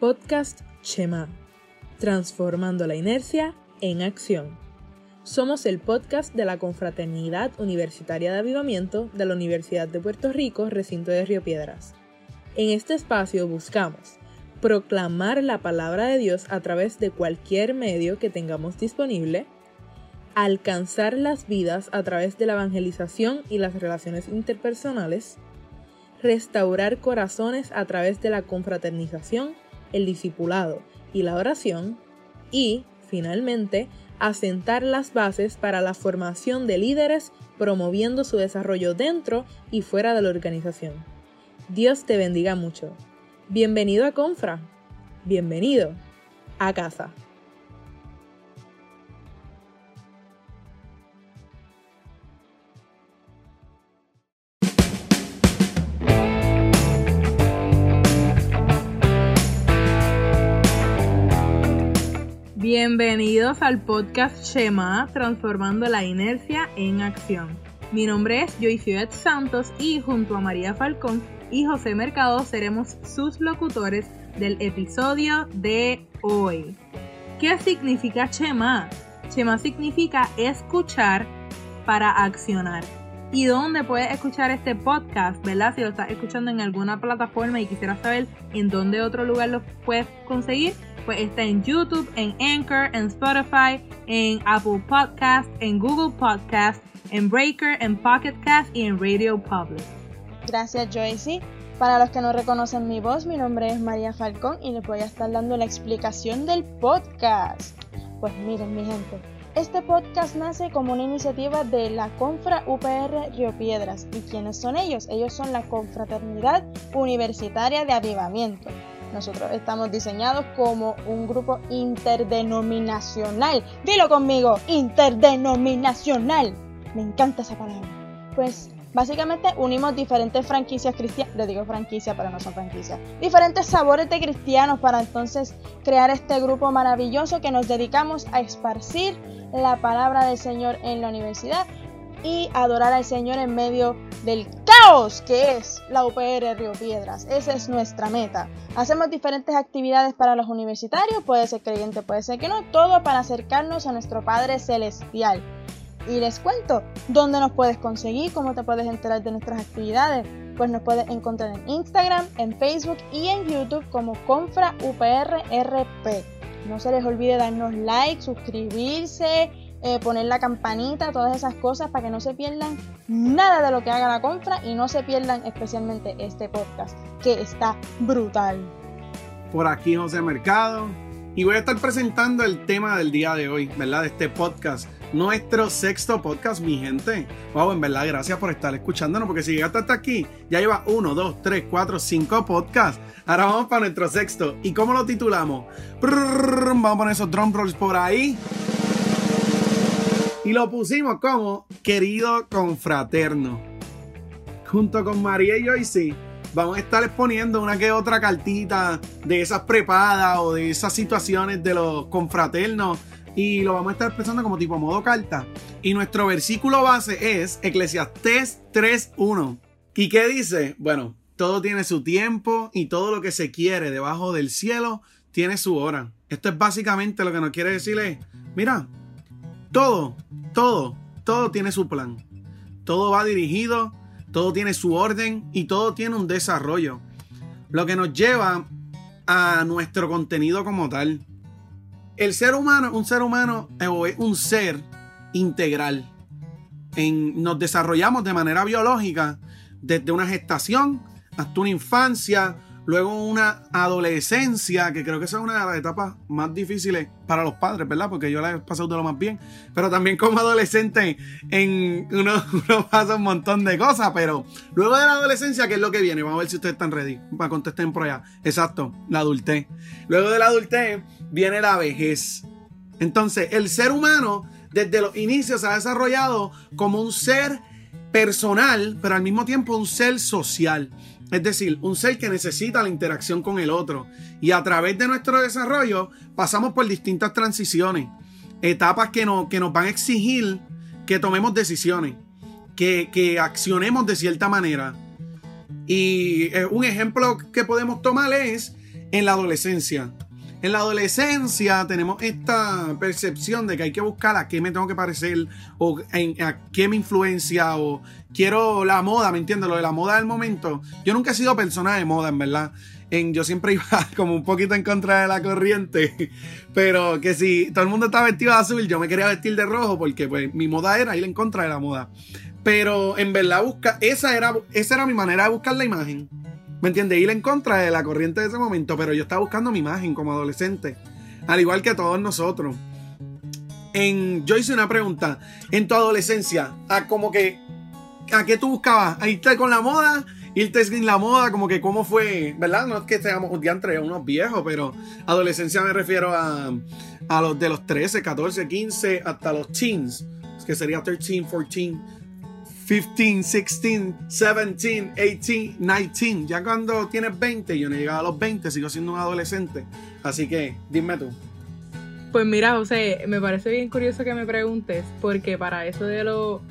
Podcast Shema, transformando la inercia en acción. Somos el podcast de la Confraternidad Universitaria de Avivamiento de la Universidad de Puerto Rico, recinto de Río Piedras. En este espacio buscamos proclamar la palabra de Dios a través de cualquier medio que tengamos disponible, alcanzar las vidas a través de la evangelización y las relaciones interpersonales, restaurar corazones a través de la confraternización el discipulado y la oración y, finalmente, asentar las bases para la formación de líderes promoviendo su desarrollo dentro y fuera de la organización. Dios te bendiga mucho. Bienvenido a Confra. Bienvenido a casa. Bienvenidos al podcast Shema, transformando la inercia en acción. Mi nombre es Joyce Santos y junto a María Falcón y José Mercado seremos sus locutores del episodio de hoy. ¿Qué significa Shema? Shema significa escuchar para accionar. ¿Y dónde puedes escuchar este podcast? ¿Verdad? Si lo estás escuchando en alguna plataforma y quisieras saber en dónde otro lugar lo puedes conseguir, pues está en YouTube, en Anchor, en Spotify, en Apple Podcast, en Google Podcast, en Breaker, en Pocket Cast y en Radio Public. Gracias Joycey. Para los que no reconocen mi voz, mi nombre es María Falcón y les voy a estar dando la explicación del podcast. Pues miren mi gente, este podcast nace como una iniciativa de la Confra UPR Río Piedras. ¿Y quiénes son ellos? Ellos son la Confraternidad Universitaria de Avivamiento. Nosotros estamos diseñados como un grupo interdenominacional. Dilo conmigo, interdenominacional. Me encanta esa palabra. Pues básicamente unimos diferentes franquicias cristianas, le digo franquicia pero no son franquicias, diferentes sabores de cristianos para entonces crear este grupo maravilloso que nos dedicamos a esparcir la palabra del Señor en la universidad y adorar al Señor en medio del caos que es la UPR Río Piedras. Esa es nuestra meta. Hacemos diferentes actividades para los universitarios, puede ser creyente, puede ser que no, todo para acercarnos a nuestro Padre Celestial. Y les cuento, ¿dónde nos puedes conseguir? ¿Cómo te puedes enterar de nuestras actividades? Pues nos puedes encontrar en Instagram, en Facebook y en YouTube como Confra UPRRP. No se les olvide darnos like, suscribirse, eh, poner la campanita, todas esas cosas para que no se pierdan nada de lo que haga la compra y no se pierdan especialmente este podcast que está brutal. Por aquí José Mercado y voy a estar presentando el tema del día de hoy, ¿verdad? De este podcast. Nuestro sexto podcast, mi gente. Wow, en verdad, gracias por estar escuchándonos, porque si llegaste hasta aquí, ya lleva uno, dos, tres, cuatro, cinco podcasts. Ahora vamos para nuestro sexto. ¿Y cómo lo titulamos? vamos a poner esos drum rolls por ahí. Y lo pusimos como querido confraterno. Junto con María y Joyce, vamos a estar exponiendo una que otra cartita de esas prepadas o de esas situaciones de los confraternos. Y lo vamos a estar expresando como tipo modo carta. Y nuestro versículo base es Eclesiastés 3.1. ¿Y qué dice? Bueno, todo tiene su tiempo y todo lo que se quiere debajo del cielo tiene su hora. Esto es básicamente lo que nos quiere decir es, mira, todo, todo, todo tiene su plan. Todo va dirigido, todo tiene su orden y todo tiene un desarrollo. Lo que nos lleva a nuestro contenido como tal. El ser humano, un ser humano es un ser integral. En, nos desarrollamos de manera biológica desde una gestación hasta una infancia, Luego una adolescencia, que creo que es una de las etapas más difíciles para los padres, ¿verdad? Porque yo la he pasado de lo más bien. Pero también como adolescente, en uno, pasa un montón de cosas. Pero luego de la adolescencia, ¿qué es lo que viene? Vamos a ver si ustedes están ready para contestar por allá. Exacto, la adultez. Luego de la adultez viene la vejez. Entonces, el ser humano desde los inicios se ha desarrollado como un ser personal, pero al mismo tiempo un ser social. Es decir, un ser que necesita la interacción con el otro. Y a través de nuestro desarrollo pasamos por distintas transiciones, etapas que, que nos van a exigir que tomemos decisiones, que, que accionemos de cierta manera. Y eh, un ejemplo que podemos tomar es en la adolescencia. En la adolescencia tenemos esta percepción de que hay que buscar a qué me tengo que parecer o a qué me influencia o quiero la moda, ¿me entiendes? Lo de la moda del momento. Yo nunca he sido persona de moda, en verdad. En, yo siempre iba como un poquito en contra de la corriente, pero que si todo el mundo estaba vestido de azul, yo me quería vestir de rojo porque pues mi moda era ir en contra de la moda. Pero en verdad busca, esa era, esa era mi manera de buscar la imagen. ¿Me entiendes? Ir en contra de la corriente de ese momento, pero yo estaba buscando mi imagen como adolescente. Al igual que todos nosotros. En, yo hice una pregunta. En tu adolescencia, a como que. ¿A qué tú buscabas? ¿A irte con la moda? ¿Irte sin la moda? Como que cómo fue. ¿Verdad? No es que seamos un día entre unos viejos, pero adolescencia me refiero a, a los de los 13, 14, 15, hasta los teens. Que sería 13, 14 15, 16, 17, 18, 19. Ya cuando tienes 20, yo no he llegado a los 20, sigo siendo un adolescente. Así que, dime tú. Pues mira, José, me parece bien curioso que me preguntes, porque para eso de los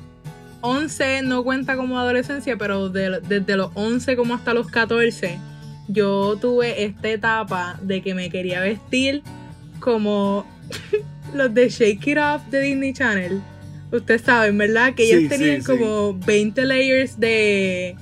11 no cuenta como adolescencia, pero desde los 11 como hasta los 14, yo tuve esta etapa de que me quería vestir como los de Shake It Off de Disney Channel. Ustedes saben, ¿verdad? Que ellos tenían como 20 layers de,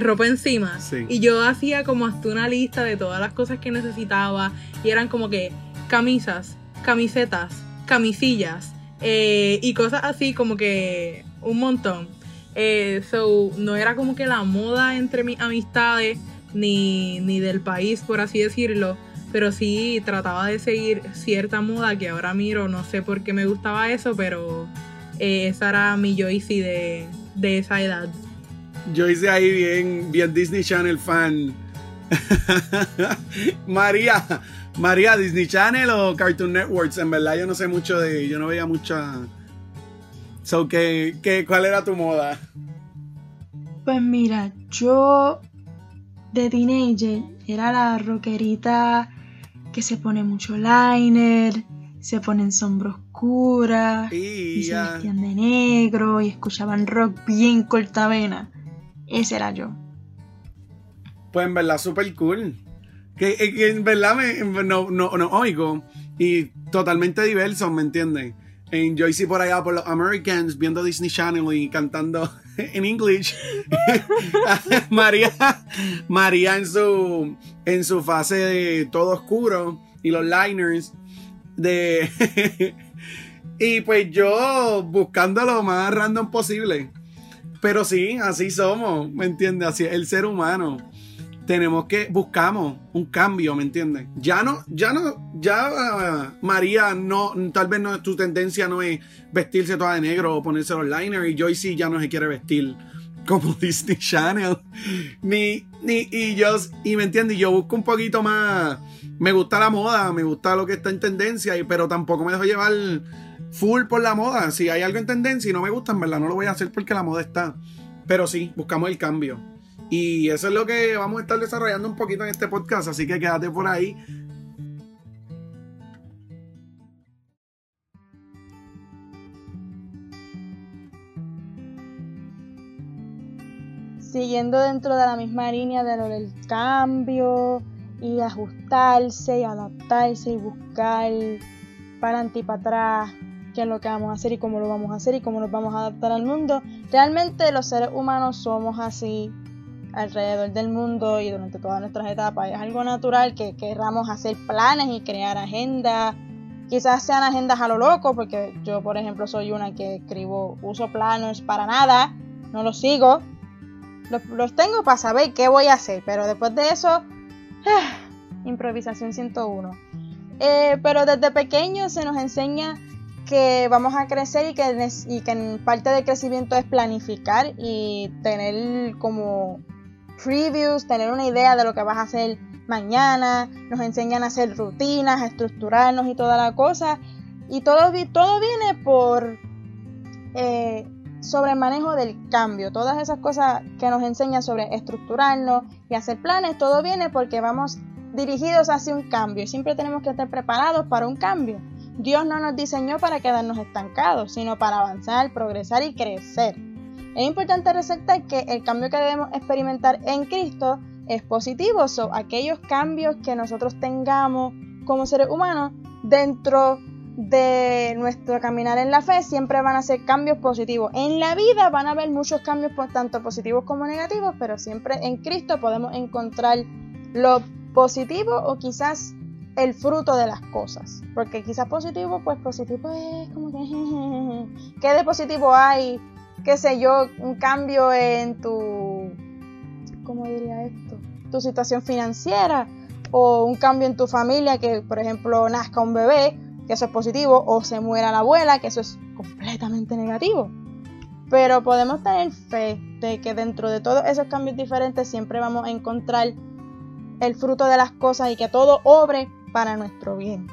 ropa encima. Y yo hacía como hasta una lista de todas las cosas que necesitaba. Y eran como que camisas, camisetas, camisillas. Eh, y cosas así como que un montón. Eh, so, no era como que la moda entre mis amistades ni, ni del país, por así decirlo. Pero sí trataba de seguir cierta moda que ahora miro, no sé por qué me gustaba eso, pero eh, esa era mi Joyce de, de esa edad. Joyce ahí bien, bien Disney Channel fan. María, María, Disney Channel o Cartoon Networks, en verdad yo no sé mucho de, yo no veía mucha. So, ¿qué, qué, cuál era tu moda? Pues mira, yo de teenager era la rockerita que se pone mucho liner, se ponen sombra y, se vestían de negro y escuchaban rock bien cortavena. Ese era yo. Pues en verdad, súper cool. Que, en verdad me, no, no, no oigo. Y totalmente diverso, ¿me entienden? En Joyce por allá por los Americans viendo Disney Channel y cantando en inglés. María, María en su, en su fase de todo oscuro y los liners de... y pues yo buscando lo más random posible. Pero sí, así somos, ¿me entiendes? Así es el ser humano. Tenemos que, buscamos un cambio, ¿me entiendes? Ya no, ya no, ya María no, tal vez no, tu tendencia no es vestirse toda de negro o ponerse los liners y Joyce ya no se quiere vestir como Disney Channel. Ni, ni, y yo, y me entiendes, yo busco un poquito más me gusta la moda, me gusta lo que está en tendencia, pero tampoco me dejo llevar full por la moda. Si hay algo en tendencia y no me gusta, en verdad no lo voy a hacer porque la moda está. Pero sí, buscamos el cambio. Y eso es lo que vamos a estar desarrollando un poquito en este podcast, así que quédate por ahí. Siguiendo dentro de la misma línea de lo del cambio, y ajustarse y adaptarse y buscar para adelante y para atrás qué es lo que vamos a hacer y cómo lo vamos a hacer y cómo nos vamos a adaptar al mundo. Realmente los seres humanos somos así alrededor del mundo y durante todas nuestras etapas. Es algo natural que querramos hacer planes y crear agendas. Quizás sean agendas a lo loco, porque yo, por ejemplo, soy una que escribo, uso planos para nada, no los sigo. Los, los tengo para saber qué voy a hacer, pero después de eso improvisación 101. Eh, pero desde pequeño se nos enseña que vamos a crecer y que, que parte del crecimiento es planificar y tener como previews, tener una idea de lo que vas a hacer mañana. Nos enseñan a hacer rutinas, a estructurarnos y toda la cosa. Y todo, todo viene por eh, sobre el manejo del cambio. Todas esas cosas que nos enseñan sobre estructurarnos y hacer planes, todo viene porque vamos dirigidos hacia un cambio y siempre tenemos que estar preparados para un cambio. Dios no nos diseñó para quedarnos estancados, sino para avanzar, progresar y crecer. Es importante resaltar que el cambio que debemos experimentar en Cristo es positivo. So, aquellos cambios que nosotros tengamos como seres humanos dentro de nuestro caminar en la fe siempre van a ser cambios positivos. En la vida van a haber muchos cambios tanto positivos como negativos, pero siempre en Cristo podemos encontrar lo positivo o quizás el fruto de las cosas. Porque quizás positivo, pues positivo es como que... ¿Qué de positivo hay? ¿Qué sé yo? Un cambio en tu... ¿Cómo diría esto? Tu situación financiera. O un cambio en tu familia, que por ejemplo nazca un bebé, que eso es positivo. O se muera la abuela, que eso es completamente negativo. Pero podemos tener fe de que dentro de todos esos cambios diferentes siempre vamos a encontrar el fruto de las cosas y que todo obre para nuestro bien.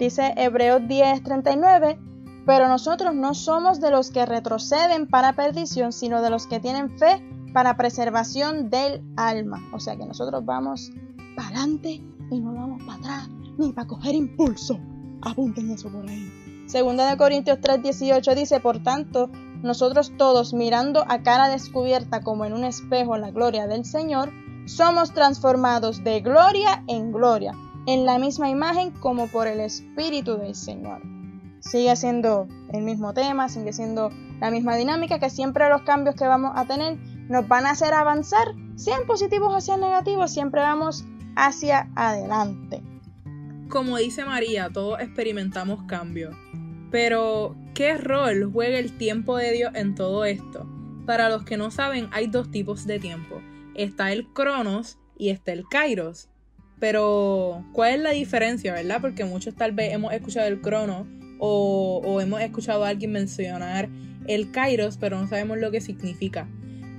Dice Hebreos 10:39, pero nosotros no somos de los que retroceden para perdición, sino de los que tienen fe para preservación del alma. O sea que nosotros vamos para adelante y no vamos para atrás, ni para coger impulso. Apunten eso por ahí. Segunda de Corintios 3:18 dice, por tanto, nosotros todos mirando a cara descubierta como en un espejo la gloria del Señor, somos transformados de gloria en gloria en la misma imagen como por el Espíritu del Señor. Sigue siendo el mismo tema, sigue siendo la misma dinámica, que siempre los cambios que vamos a tener nos van a hacer avanzar, sean positivos o sean negativos, siempre vamos hacia adelante. Como dice María, todos experimentamos cambios. Pero, ¿qué rol juega el tiempo de Dios en todo esto? Para los que no saben, hay dos tipos de tiempo. Está el Cronos y está el Kairos. Pero, ¿cuál es la diferencia, verdad? Porque muchos tal vez hemos escuchado el crono o, hemos escuchado a alguien mencionar el kairos, pero no sabemos lo que significa.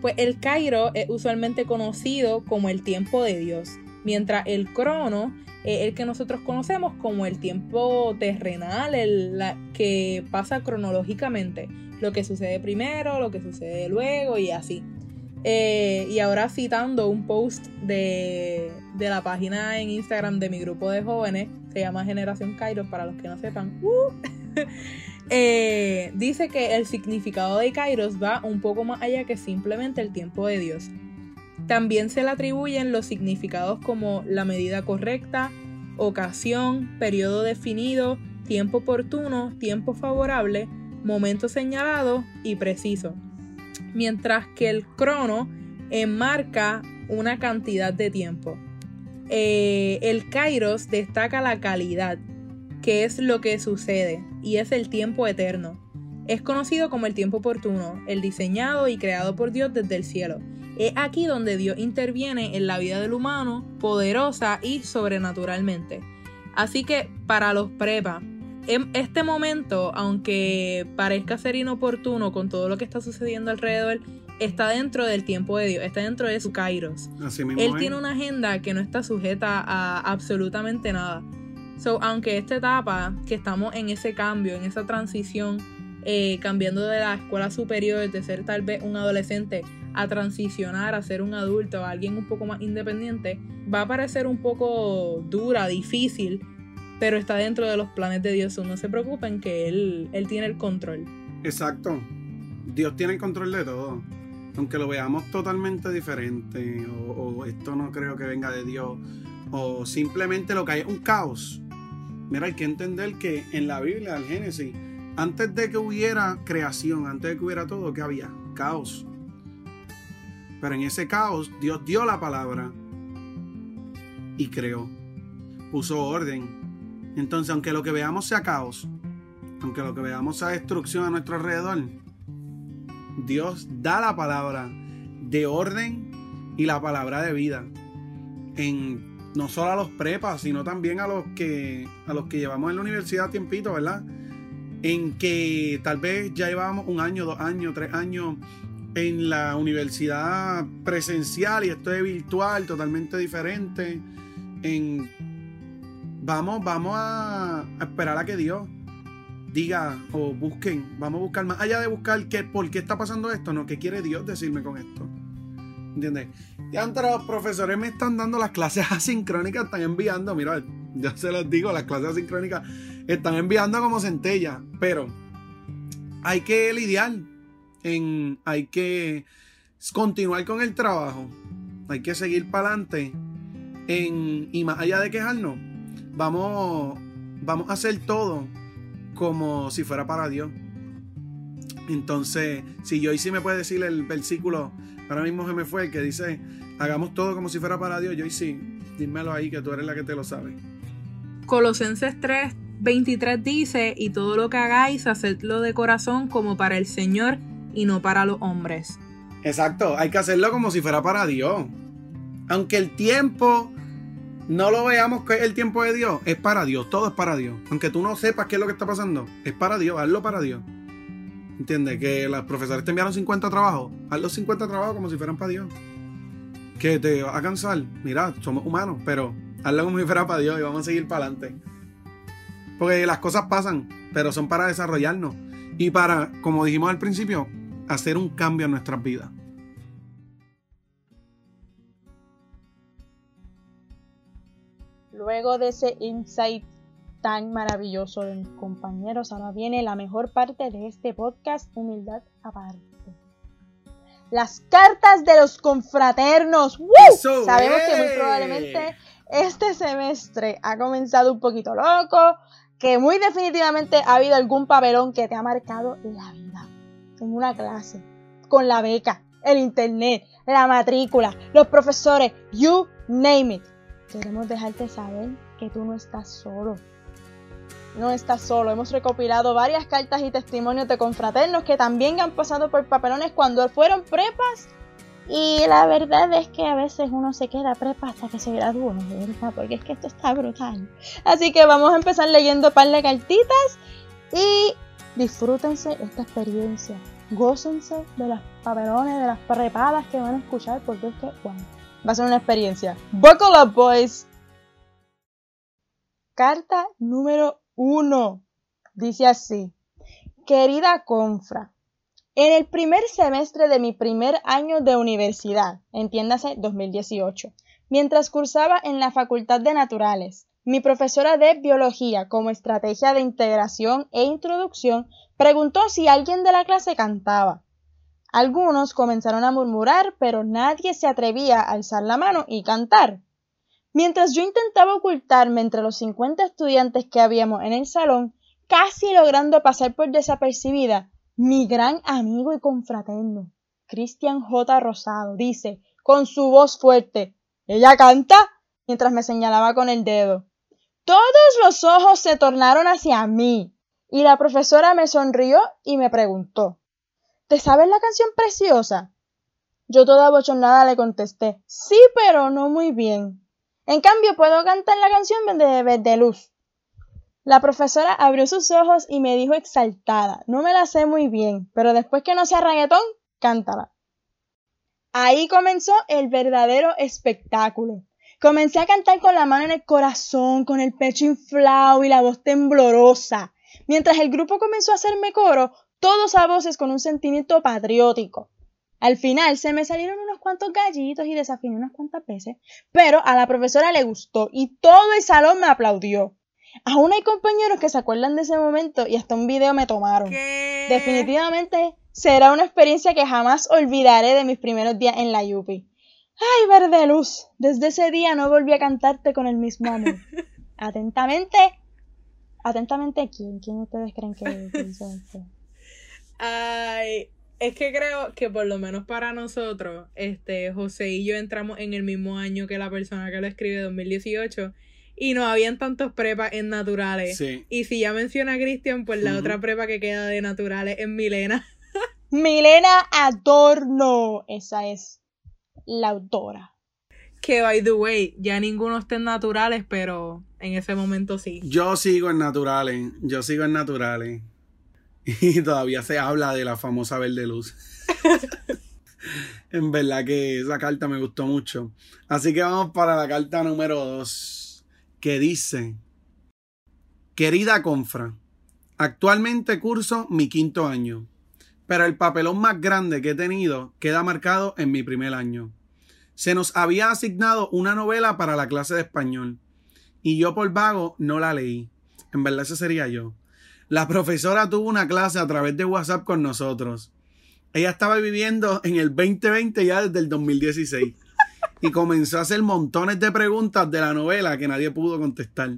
Pues el kairos es usualmente conocido como el tiempo de Dios, mientras el crono es el que nosotros conocemos como el tiempo terrenal, el que pasa cronológicamente, lo que sucede primero, lo que sucede luego y así. Eh, y ahora citando un post de, la página en Instagram de mi grupo de jóvenes, se llama Generación Kairos, para los que no sepan, uh, eh, dice que el significado de Kairos va un poco más allá que simplemente el tiempo de Dios. También se le atribuyen los significados como la medida correcta, ocasión, periodo definido, tiempo oportuno, tiempo favorable, momento señalado y preciso mientras que el crono enmarca una cantidad de tiempo. Eh, el kairos destaca la calidad, que es lo que sucede, y es el tiempo eterno. Es conocido como el tiempo oportuno, el diseñado y creado por Dios desde el cielo. Es aquí donde Dios interviene en la vida del humano poderosa y sobrenaturalmente. Así que para los prepa, en este momento, aunque parezca ser inoportuno con todo lo que está sucediendo alrededor, está dentro del tiempo de Dios, está dentro de su kairos. Él tiene una agenda que no está sujeta a absolutamente nada. So, aunque esta etapa, que estamos en ese cambio, en esa transición, eh, cambiando de la escuela superior, de ser tal vez un adolescente, a transicionar a ser un adulto, a alguien un poco más independiente, va a parecer un poco dura, difícil, pero está dentro de los planes de Dios. No se preocupen que Él, él tiene el control. Exacto. Dios tiene el control de todo. Aunque lo veamos totalmente diferente, o, esto no creo que venga de Dios, o simplemente lo que hay es un caos. Mira, hay que entender que en la Biblia, el Génesis, antes de que hubiera creación, antes de que hubiera todo, ¿qué había? Caos. Pero en ese caos, Dios dio la palabra y creó. Puso orden, entonces, aunque lo que veamos sea caos, aunque lo que veamos sea destrucción a nuestro alrededor, Dios da la palabra de orden y la palabra de vida. En no solo a los prepas, sino también a los que a los que llevamos en la universidad tiempito, ¿verdad? En que tal vez ya llevamos un año, dos años, tres años en la universidad presencial y esto es virtual, totalmente diferente. En vamos, vamos a, esperar a que Dios diga o busquen, vamos a buscar más allá de buscar qué, por qué está pasando esto, no, qué quiere Dios decirme con esto. ¿Entiendes? Ya entre los profesores me están dando las clases asincrónicas, están enviando, mira, ya se los digo, las clases asincrónicas están enviando como centella, pero hay que lidiar, en, hay que continuar con el trabajo. hay que seguir para adelante. y más allá de quejarnos, vamos, vamos a hacer todo como si fuera para Dios. Entonces, si yo sí me puede decir el versículo, ahora mismo se me fue el que dice, hagamos todo como si fuera para Dios, yo y sí, dímelo ahí que tú eres la que te lo sabe. Colosenses 3, 23 dice, y todo lo que hagáis, hacedlo de corazón como para el Señor y no para los hombres. Exacto, hay que hacerlo como si fuera para Dios. Aunque el tiempo no lo veamos que el tiempo de Dios, es para Dios, todo es para Dios. Aunque tú no sepas qué es lo que está pasando, es para Dios, hazlo para Dios. ¿Entiendes? Que los profesores te enviaron 50 trabajos, haz los 50 trabajos como si fueran para Dios. Que te va a cansar, mira, somos humanos, pero hazlo como si fuera para Dios y vamos a seguir para adelante. Porque las cosas pasan, pero son para desarrollarnos y para, como dijimos al principio, hacer un cambio en nuestras vidas. Luego de ese insight tan maravilloso de mis compañeros, ahora viene la mejor parte de este podcast, humildad aparte. Las cartas de los confraternos. Sabemos que muy probablemente este semestre ha comenzado un poquito loco, que muy definitivamente ha habido algún papelón que te ha marcado la vida en una clase, con la beca, el internet, la matrícula, los profesores, you name it. Queremos dejarte saber que tú no estás solo. No estás solo. Hemos recopilado varias cartas y testimonios de confraternos que también han pasado por papelones cuando fueron prepas. Y la verdad es que a veces uno se queda prepa hasta que se gradúa, ¿verdad? Porque es que esto está brutal. Así que vamos a empezar leyendo par de cartitas y disfrútense esta experiencia. Gócense de las papelones, de las prepadas que van a escuchar, porque es que, bueno, va a ser una experiencia. Buckle up, boys. Carta número uno. Dice así. Querida Confra, en el primer semestre de mi primer año de universidad, entiéndase 2018, mientras cursaba en la Facultad de Naturales, mi profesora de biología, como estrategia de integración e introducción, preguntó si alguien de la clase cantaba. Algunos comenzaron a murmurar, pero nadie se atrevía a alzar la mano y cantar. Mientras yo intentaba ocultarme entre los 50 estudiantes que habíamos en el salón, casi logrando pasar por desapercibida, mi gran amigo y confraterno, Cristian J. Rosado, dice, con su voz fuerte, ¿ella canta? mientras me señalaba con el dedo. Todos los ojos se tornaron hacia mí y la profesora me sonrió y me preguntó ¿Te sabes la canción preciosa? Yo toda bochornada le contesté Sí, pero no muy bien. En cambio, puedo cantar la canción de Luz. La profesora abrió sus ojos y me dijo exaltada No me la sé muy bien, pero después que no sea reggaetón, cántala. Ahí comenzó el verdadero espectáculo. Comencé a cantar con la mano en el corazón, con el pecho inflado y la voz temblorosa. Mientras el grupo comenzó a hacerme coro, todos a voces con un sentimiento patriótico. Al final se me salieron unos cuantos gallitos y desafiné unas cuantas veces, pero a la profesora le gustó y todo el salón me aplaudió. Aún hay compañeros que se acuerdan de ese momento y hasta un video me tomaron. Definitivamente será una experiencia que jamás olvidaré de mis primeros días en la Yupi. Ay, verde luz, desde ese día no volví a cantarte con el mismo amor. Atentamente, atentamente, ¿quién? ¿Quién ustedes creen que hizo esto? Ay, es que creo que por lo menos para nosotros, este, José y yo entramos en el mismo año que la persona que lo escribe, 2018, y no habían tantos prepas en naturales. Y si ya menciona a Cristian, pues la otra prepa que queda de naturales es Milena. Milena Adorno, esa es la autora. Que, by the way, ya ninguno está en naturales, pero en ese momento sí. Yo sigo en naturales, yo sigo en naturales. Y todavía se habla de la famosa verde luz. en verdad que esa carta me gustó mucho. Así que vamos para la carta número 2, que dice, querida Confra, actualmente curso mi quinto año pero el papelón más grande que he tenido queda marcado en mi primer año. Se nos había asignado una novela para la clase de español y yo por vago no la leí. En verdad ese sería yo. La profesora tuvo una clase a través de WhatsApp con nosotros. Ella estaba viviendo en el 2020 ya desde el 2016. y comenzó a hacer montones de preguntas de la novela que nadie pudo contestar,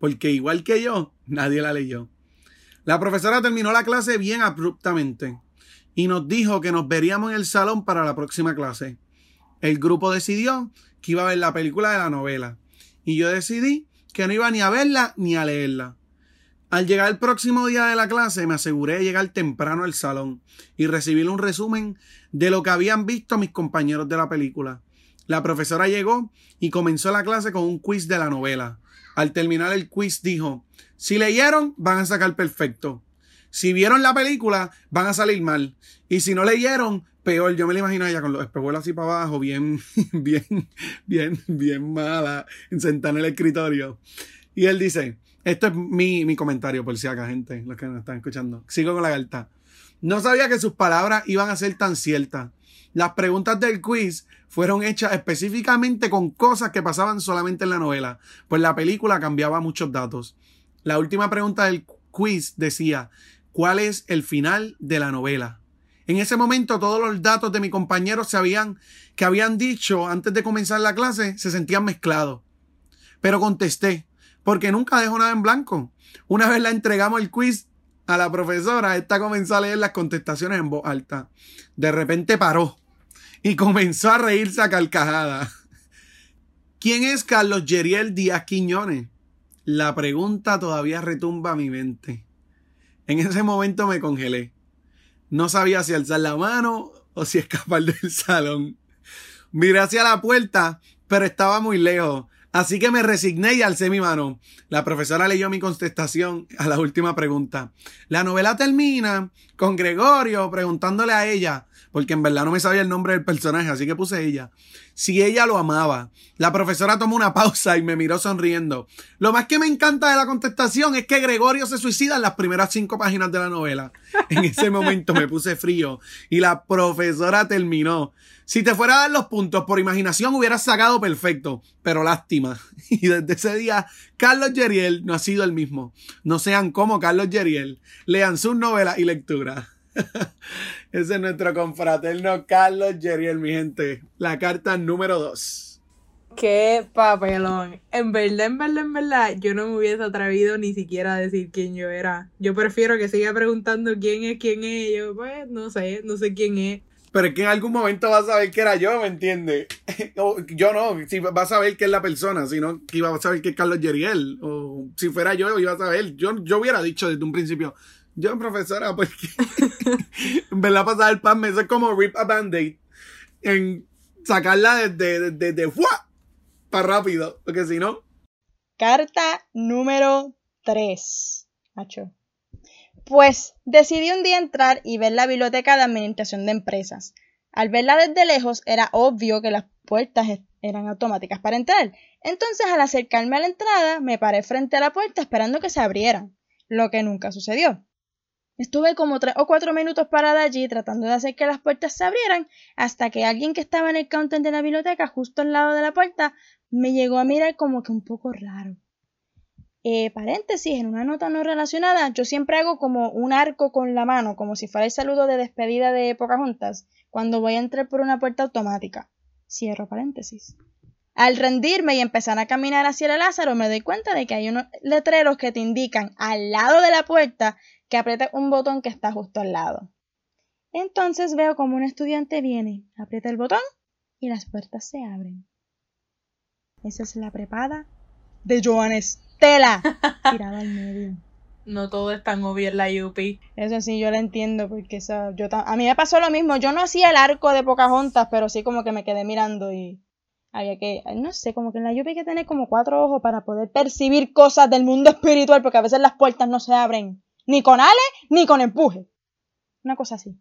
porque igual que yo, nadie la leyó. La profesora terminó la clase bien abruptamente y nos dijo que nos veríamos en el salón para la próxima clase. El grupo decidió que iba a ver la película de la novela y yo decidí que no iba ni a verla ni a leerla. Al llegar el próximo día de la clase me aseguré de llegar temprano al salón y recibir un resumen de lo que habían visto mis compañeros de la película. La profesora llegó y comenzó la clase con un quiz de la novela. Al terminar el quiz dijo, si leyeron van a sacar perfecto. Si vieron la película van a salir mal. Y si no leyeron, peor. Yo me la imagino ella con los espejuelos así para abajo, bien, bien, bien, bien mala, sentada en el escritorio. Y él dice, esto es mi, mi comentario, por si acá, gente, los que nos están escuchando. Sigo con la carta. No sabía que sus palabras iban a ser tan ciertas. Las preguntas del quiz fueron hechas específicamente con cosas que pasaban solamente en la novela, pues la película cambiaba muchos datos. La última pregunta del quiz decía, ¿cuál es el final de la novela? En ese momento todos los datos de mi compañero sabían que habían dicho antes de comenzar la clase se sentían mezclados. Pero contesté, porque nunca dejo nada en blanco. Una vez la entregamos el quiz a la profesora, esta comenzó a leer las contestaciones en voz alta. De repente paró y comenzó a reírse a carcajada. ¿Quién es Carlos Yeriel Díaz Quiñones? La pregunta todavía retumba mi mente. En ese momento me congelé. No sabía si alzar la mano o si escapar del salón. Miré hacia la puerta, pero estaba muy lejos. Así que me resigné y alcé mi mano. La profesora leyó mi contestación a la última pregunta. La novela termina con Gregorio preguntándole a ella, porque en verdad no me sabía el nombre del personaje, así que puse ella, si ella lo amaba. La profesora tomó una pausa y me miró sonriendo. Lo más que me encanta de la contestación es que Gregorio se suicida en las primeras cinco páginas de la novela. En ese momento me puse frío y la profesora terminó. Si te fuera a dar los puntos por imaginación hubieras sacado perfecto, pero lástima. Y desde ese día, Carlos Yeriel no ha sido el mismo. No sean como Carlos Yeriel. Lean sus novelas y lecturas. Ese es nuestro confraterno Carlos Yeriel, mi gente. La carta número 2. Qué papelón. En verdad, en verdad, en verdad, yo no me hubiese atrevido ni siquiera a decir quién yo era. Yo prefiero que siga preguntando quién es, quién es. Yo, pues, no sé, no sé quién es. Pero es que en algún momento vas a saber que era yo, ¿me entiendes? yo no, si vas a saber que es la persona, sino que iba a saber que es Carlos Yeriel. O si fuera yo, iba a saber. Yo, yo hubiera dicho desde un principio, yo, profesora, porque en verdad pasar el pan me es como rip a band-aid. En sacarla desde, desde para rápido, porque si no. Carta número 3. Macho. Pues decidí un día entrar y ver la biblioteca de administración de empresas. Al verla desde lejos era obvio que las puertas eran automáticas para entrar. Entonces al acercarme a la entrada me paré frente a la puerta esperando que se abrieran, lo que nunca sucedió. Estuve como tres o cuatro minutos parada allí tratando de hacer que las puertas se abrieran hasta que alguien que estaba en el counter de la biblioteca justo al lado de la puerta me llegó a mirar como que un poco raro. Eh, paréntesis, en una nota no relacionada, yo siempre hago como un arco con la mano, como si fuera el saludo de despedida de Pocahontas, cuando voy a entrar por una puerta automática. Cierro paréntesis. Al rendirme y empezar a caminar hacia el Lázaro, me doy cuenta de que hay unos letreros que te indican al lado de la puerta que aprieta un botón que está justo al lado. Entonces veo como un estudiante viene, aprieta el botón y las puertas se abren. Esa es la prepada de Joanes tela tirada al medio. No todo es tan obvio en la Yupi. Eso sí, yo lo entiendo, porque esa, yo a mí me pasó lo mismo. Yo no hacía el arco de Pocahontas, pero sí como que me quedé mirando y había que, no sé, como que en la Yupi hay que tener como cuatro ojos para poder percibir cosas del mundo espiritual, porque a veces las puertas no se abren ni con ale ni con empuje. Una cosa así.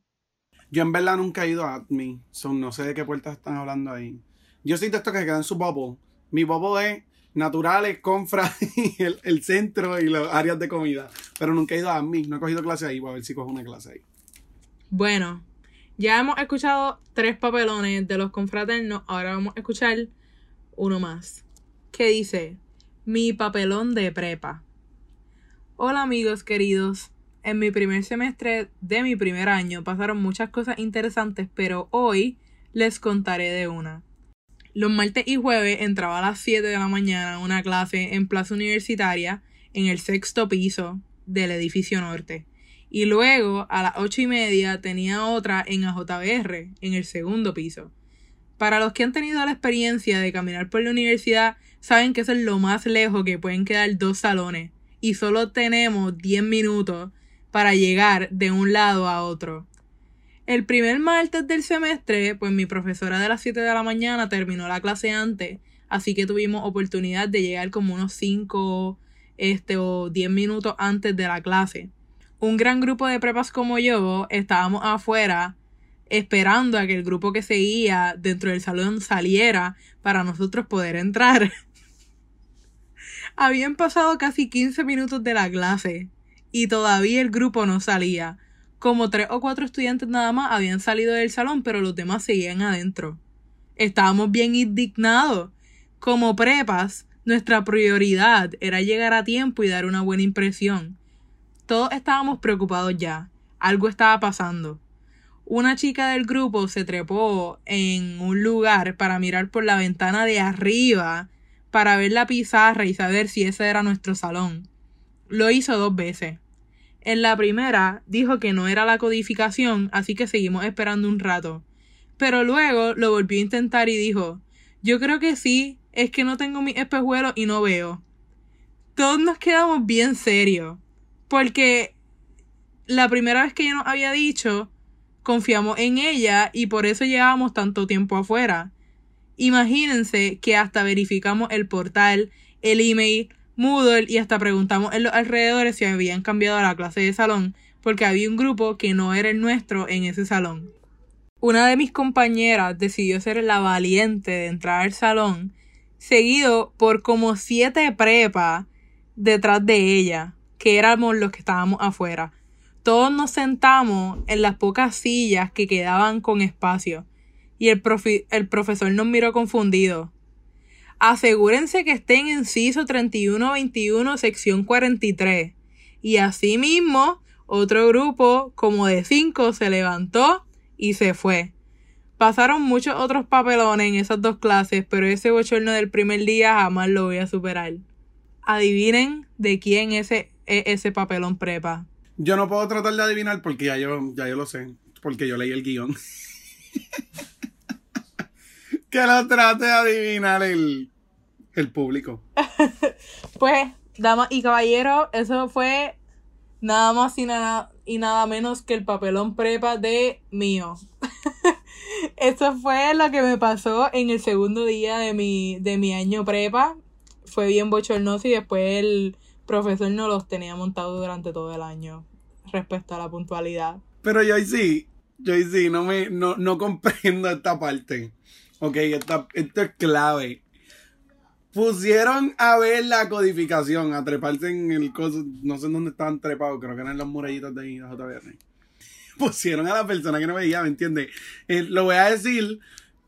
Yo en verdad nunca he ido a Admi, son, no sé de qué puertas están hablando ahí. Yo siento esto que queda en su bubble. Mi bubble es naturales, confra y el, centro y las áreas de comida. Pero nunca he ido a mí, no he cogido clase ahí, voy a ver si cojo una clase ahí. Bueno, ya hemos escuchado tres papelones de los confraternos, ahora vamos a escuchar uno más. Que dice, mi papelón de prepa. Hola amigos queridos. En mi primer semestre de mi primer año pasaron muchas cosas interesantes, pero hoy les contaré de una. Los martes y jueves entraba a las 7 de la mañana una clase en Plaza Universitaria en el sexto piso del edificio norte. Y luego a las ocho y media tenía otra en AJBR, en el segundo piso. Para los que han tenido la experiencia de caminar por la universidad, saben que eso es lo más lejos que pueden quedar dos salones. Y solo tenemos 10 minutos para llegar de un lado a otro. El primer martes del semestre, pues mi profesora de las 7 de la mañana terminó la clase antes, así que tuvimos oportunidad de llegar como unos 5 este, o 10 minutos antes de la clase. Un gran grupo de prepas como yo estábamos afuera esperando a que el grupo que seguía dentro del salón saliera para nosotros poder entrar. Habían pasado casi 15 minutos de la clase y todavía el grupo no salía. Como tres o cuatro estudiantes nada más habían salido del salón, pero los demás seguían adentro. Estábamos bien indignados. Como prepas, nuestra prioridad era llegar a tiempo y dar una buena impresión. Todos estábamos preocupados ya. Algo estaba pasando. Una chica del grupo se trepó en un lugar para mirar por la ventana de arriba para ver la pizarra y saber si ese era nuestro salón. Lo hizo dos veces. En la primera dijo que no era la codificación, así que seguimos esperando un rato. Pero luego lo volvió a intentar y dijo Yo creo que sí, es que no tengo mis espejuelos y no veo. Todos nos quedamos bien serios. Porque la primera vez que ella nos había dicho, confiamos en ella y por eso llevábamos tanto tiempo afuera. Imagínense que hasta verificamos el portal, el email, Moodle y hasta preguntamos en los alrededores si habían cambiado la clase de salón porque había un grupo que no era el nuestro en ese salón. Una de mis compañeras decidió ser la valiente de entrar al salón, seguido por como siete prepas detrás de ella, que éramos los que estábamos afuera. Todos nos sentamos en las pocas sillas que quedaban con espacio y el, el profesor nos miró confundido. Asegúrense que estén en CISO 3121 sección 43. Y asimismo, otro grupo, como de cinco, se levantó y se fue. Pasaron muchos otros papelones en esas dos clases, pero ese bochorno del primer día jamás lo voy a superar. Adivinen de quién es ese, e, ese papelón prepa. Yo no puedo tratar de adivinar porque ya yo, ya yo lo sé, porque yo leí el guion. que lo trate de adivinar el, el público. pues, damas y caballeros, eso fue nada más y nada, y nada menos que el papelón prepa de mío. eso fue lo que me pasó en el segundo día de mi, de mi año prepa. Fue bien bochornoso y después el profesor no los tenía montados durante todo el año respecto a la puntualidad. Pero yo sí, yo sí, no me, no, no comprendo esta parte. Ok, esta, esto es clave. Pusieron a ver la codificación, a treparse en el coso, no sé en dónde estaban trepados, creo que eran las murallitas de JBR. Pusieron a la persona que no veía, ¿me entiendes? Eh, lo voy a decir,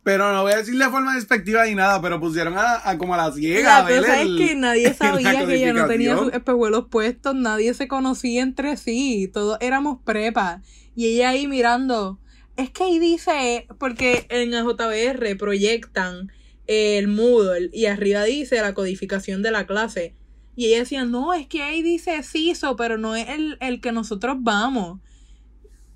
pero no voy a decir de forma despectiva ni nada, pero pusieron a, como a la ciega. La cosa es que nadie sabía que ella no tenía sus espejuelos puestos, nadie se conocía entre sí, todos éramos prepa. Y ella ahí mirando, es que ahí dice, porque en el JBR proyectan el Moodle y arriba dice la codificación de la clase. Y ella decía, no, es que ahí dice CISO, pero no es el, el que nosotros vamos.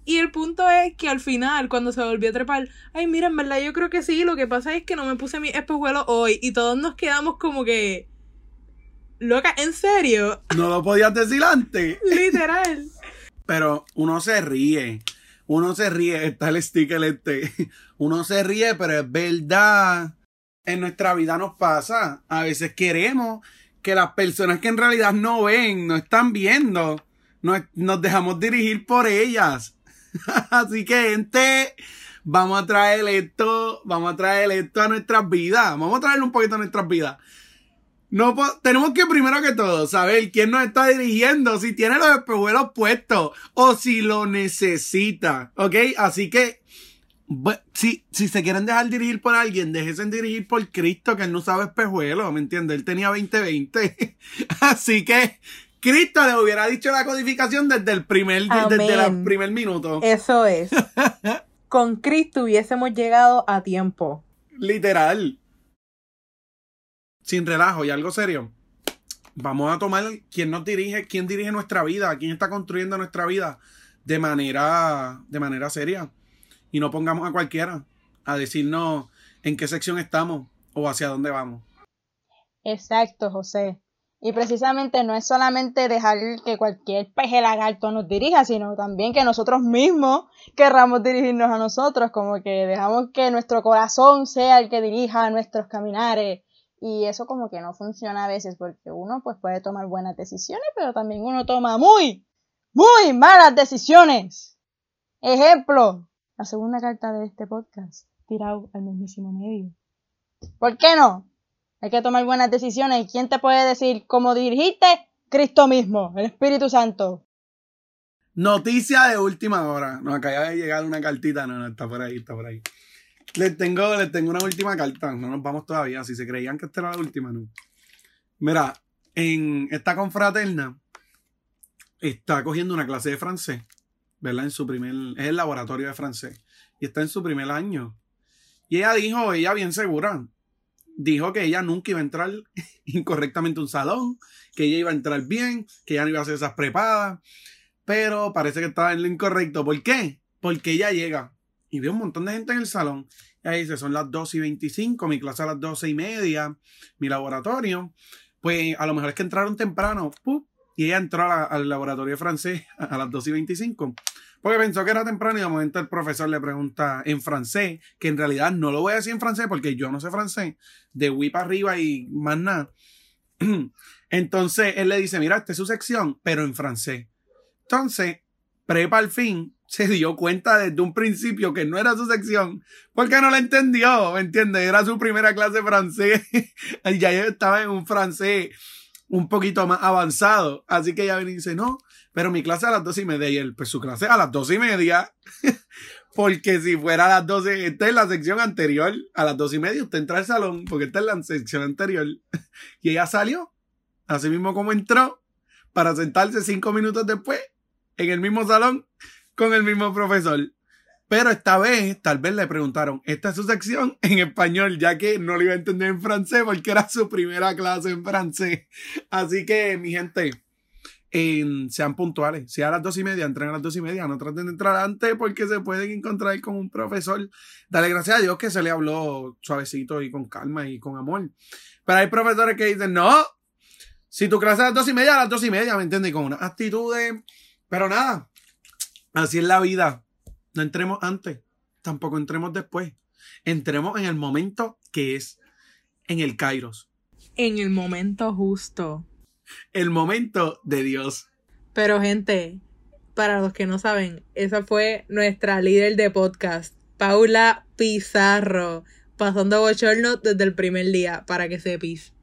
Y el punto es que al final, cuando se volvió a trepar, ay, mira, en verdad yo creo que sí, lo que pasa es que no me puse mi espejuelo hoy. Y todos nos quedamos como que... Loca, ¿en serio? No lo podías decir antes. Literal. Pero uno se ríe. Uno se ríe. Está el sticker este. Uno se ríe, pero es verdad. En nuestra vida nos pasa. A veces queremos que las personas que en realidad no ven, no están viendo, nos, nos dejamos dirigir por ellas. Así que, gente, vamos a traer esto, vamos a traer esto a nuestras vidas. Vamos a traerlo un poquito a nuestras vidas. No, tenemos que primero que todo saber quién nos está dirigiendo, si tiene los espejuelos puestos o si lo necesita, ¿ok? Así que, si, si se quieren dejar dirigir por alguien, déjense dirigir por Cristo, que él no sabe espejuelos, ¿me entiendes? Él tenía 20-20. Así que, Cristo le hubiera dicho la codificación desde el primer, desde el primer minuto. Eso es. Con Cristo hubiésemos llegado a tiempo. Literal. Sin relajo y algo serio, vamos a tomar quién nos dirige, quién dirige nuestra vida, quién está construyendo nuestra vida de manera, de manera seria. Y no pongamos a cualquiera a decirnos en qué sección estamos o hacia dónde vamos. Exacto, José. Y precisamente no es solamente dejar que cualquier peje lagarto nos dirija, sino también que nosotros mismos querramos dirigirnos a nosotros, como que dejamos que nuestro corazón sea el que dirija nuestros caminares. Y eso como que no funciona a veces, porque uno pues puede tomar buenas decisiones, pero también uno toma muy, muy malas decisiones. Ejemplo, la segunda carta de este podcast, tirado al mismísimo medio. ¿Por qué no? Hay que tomar buenas decisiones. ¿Y quién te puede decir cómo dirigiste? Cristo mismo, el Espíritu Santo. Noticia de última hora. Nos acaba de llegar una cartita. No, no, está por ahí, está por ahí. Les tengo, tengo una última carta. No nos vamos todavía. Si se creían que esta era la última, no. Mira, en esta confraterna está cogiendo una clase de francés, ¿verdad? En su primer, es el laboratorio de francés. Y está en su primer año. Y ella dijo, ella bien segura, dijo que ella nunca iba a entrar incorrectamente a un salón, que ella iba a entrar bien, que ella no iba a hacer esas prepadas, pero parece que estaba en lo incorrecto. ¿Por qué? Porque ella llega y ve un montón de gente en el salón. Y ahí dice, son las 12 y 25, mi clase a las 12 y media, mi laboratorio. Pues a lo mejor es que entraron temprano, y ella entró al laboratorio francés a las 12 y 25. Porque pensó que era temprano y de momento el profesor le pregunta en francés, que en realidad no lo voy a decir en francés porque yo no sé francés, de para arriba y más nada. Entonces él le dice, mira, esta es su sección, pero en francés. Entonces, Prepa al fin se dio cuenta desde un principio que no era su sección, porque no la entendió, ¿me? Era su primera clase francés. ya estaba en un francés un poquito más avanzado. Así que ella viene y dice, no, pero mi clase a las dos y media y él, pues su clase a las dos y media. porque si fuera a las doce, esta es la sección anterior, a las dos y media usted entra al salón, porque esta es la sección anterior. y ella salió, así mismo como entró, para sentarse cinco minutos después, en el mismo salón, con el mismo profesor. Pero esta vez, tal vez le preguntaron, esta es su sección en español, ya que no le iba a entender en francés porque era su primera clase en francés. Así que, mi gente, sean puntuales. Si a las dos y media, entren a las dos y media, no traten de entrar antes porque se pueden encontrar con un profesor. Dale gracias a Dios que se le habló suavecito y con calma y con amor. Pero hay profesores que dicen, no, si tu clase a las dos y media, a las dos y media, ¿me entiendes? Con una actitud de... Pero nada, así es la vida. No entremos antes, tampoco entremos después. Entremos en el momento que es en el Kairos. En el momento justo el momento de Dios. Pero gente, para los que no saben, esa fue nuestra líder de podcast, Paula Pizarro, pasando bochorno desde el primer día, para que sepis.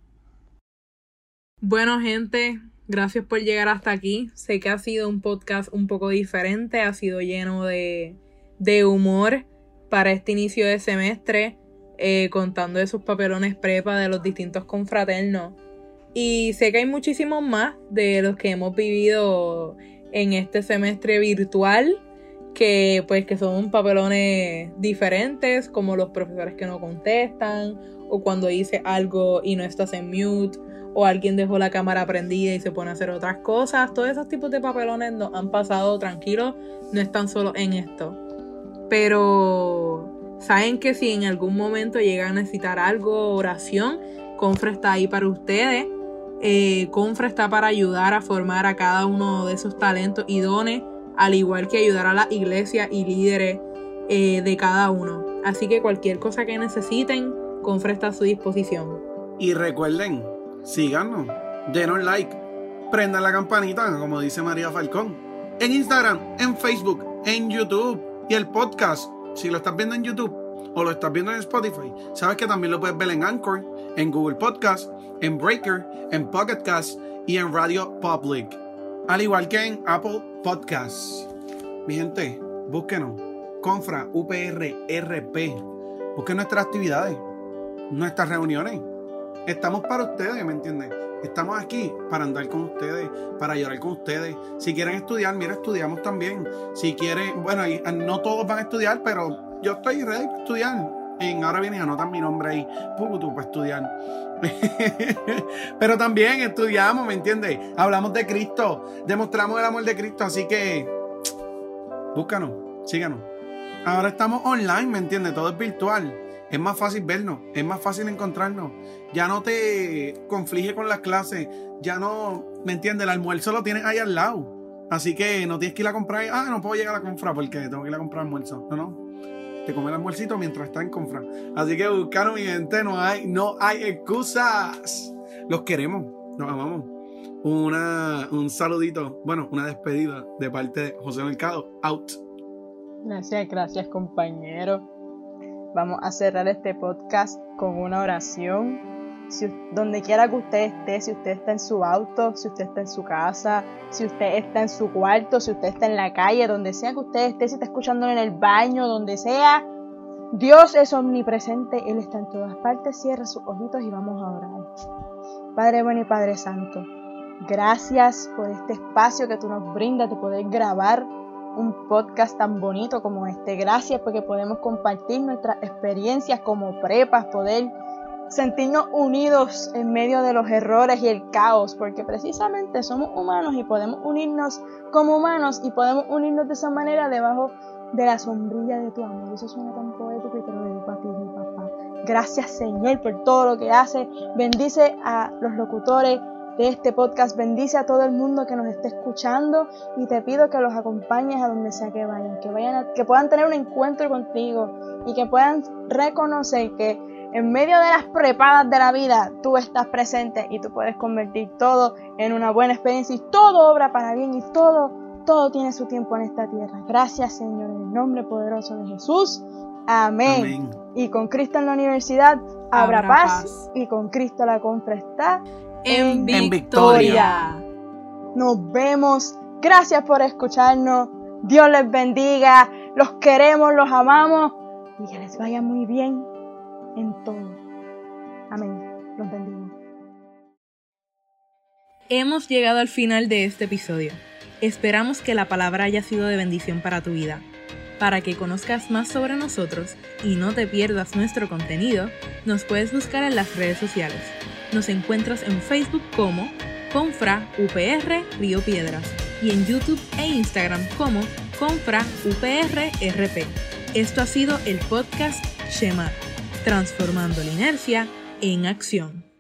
Bueno, gente, gracias por llegar hasta aquí. Sé que ha sido un podcast un poco diferente, ha sido lleno de, de humor para este inicio de semestre, eh, contando esos papelones prepa de los distintos confraternos. Y sé que hay muchísimos más de los que hemos vivido en este semestre virtual, que pues que son papelones diferentes, como los profesores que no contestan, o cuando dice algo y no estás en mute, o alguien dejó la cámara prendida y se pone a hacer otras cosas. Todos esos tipos de papelones nos han pasado tranquilos, no están solo en esto. Pero saben que si en algún momento llegan a necesitar algo, oración, Confra está ahí para ustedes. Eh, Confra está para ayudar a formar a cada uno de esos talentos y dones, al igual que ayudar a la iglesia y líderes eh, de cada uno. Así que cualquier cosa que necesiten, Confra está a su disposición. Y recuerden, síganos, denos like, prendan la campanita, como dice María Falcón, en Instagram, en Facebook, en YouTube y el podcast, si lo estás viendo en YouTube o lo estás viendo en Spotify, sabes que también lo puedes ver en Anchor, en Google Podcast en Breaker, en Pocket Cast y en Radio Public. Al igual que en Apple Podcasts. Mi gente, búsquenos. Confra UPRRP. Busquen nuestras actividades, nuestras reuniones. Estamos para ustedes, ¿me entienden? Estamos aquí para andar con ustedes, para llorar con ustedes. Si quieren estudiar, mira, estudiamos también. Si quieren, bueno, no todos van a estudiar, pero yo estoy ready para estudiar. Ahora viene y anotan mi nombre ahí. Pucutu para estudiar. Pero también estudiamos, ¿me entiendes? Hablamos de Cristo. Demostramos el amor de Cristo. Así que búscanos, síganos. Ahora estamos online, ¿me entiendes? Todo es virtual. Es más fácil vernos, es más fácil encontrarnos. Ya no te conflige con las clases, ya no, ¿me entiendes? El almuerzo lo tienes ahí al lado. Así que no tienes que ir a comprar, ah, no puedo llegar a comprar porque tengo que ir a comprar almuerzo. No, no. Te come el almuercito mientras está en compra. Así que buscaron mi gente, no hay, no hay excusas. Los queremos, los amamos. Un saludito, bueno, una despedida de parte de José Mercado. Out. Gracias, gracias compañero. Vamos a cerrar este podcast con una oración. Si, donde quiera que usted esté, si usted está en su auto, si usted está en su casa, si usted está en su cuarto, si usted está en la calle, donde sea que usted esté, si está escuchándolo en el baño, donde sea, Dios es omnipresente, Él está en todas partes, cierra sus ojitos y vamos a orar. Padre bueno y Padre Santo, gracias por este espacio que tú nos brindas de poder grabar un podcast tan bonito como este. Gracias porque podemos compartir nuestras experiencias como prepas, poder sentirnos unidos en medio de los errores y el caos, porque precisamente somos humanos y podemos unirnos como humanos y podemos unirnos de esa manera debajo de la sombrilla de tu amor. Eso suena tan poético y te lo dedico a ti, mi papá. Gracias Señor por todo lo que hace. Bendice a los locutores de este podcast. Bendice a todo el mundo que nos esté escuchando y te pido que los acompañes a donde sea que vayan, que vayan que puedan tener un encuentro contigo y que puedan reconocer que en medio de las prepadas de la vida, tú estás presente y tú puedes convertir todo en una buena experiencia y todo obra para bien y todo, todo tiene su tiempo en esta tierra. Gracias Señor, en el nombre poderoso de Jesús. Amén. Y con Cristo en la universidad habrá, paz, y con Cristo la compra está en, victoria. Nos vemos. Gracias por escucharnos. Dios les bendiga. Los queremos, los amamos y que les vaya muy bien en todo. Amén. Los bendigo. Hemos llegado al final de este episodio. Esperamos que la palabra haya sido de bendición para tu vida. Para que conozcas más sobre nosotros y no te pierdas nuestro contenido, nos puedes buscar en las redes sociales. Nos encuentras en Facebook como Confra UPR Río Piedras y en YouTube e Instagram como Confra UPR RP. Esto ha sido el podcast Shema transformando la inercia en acción.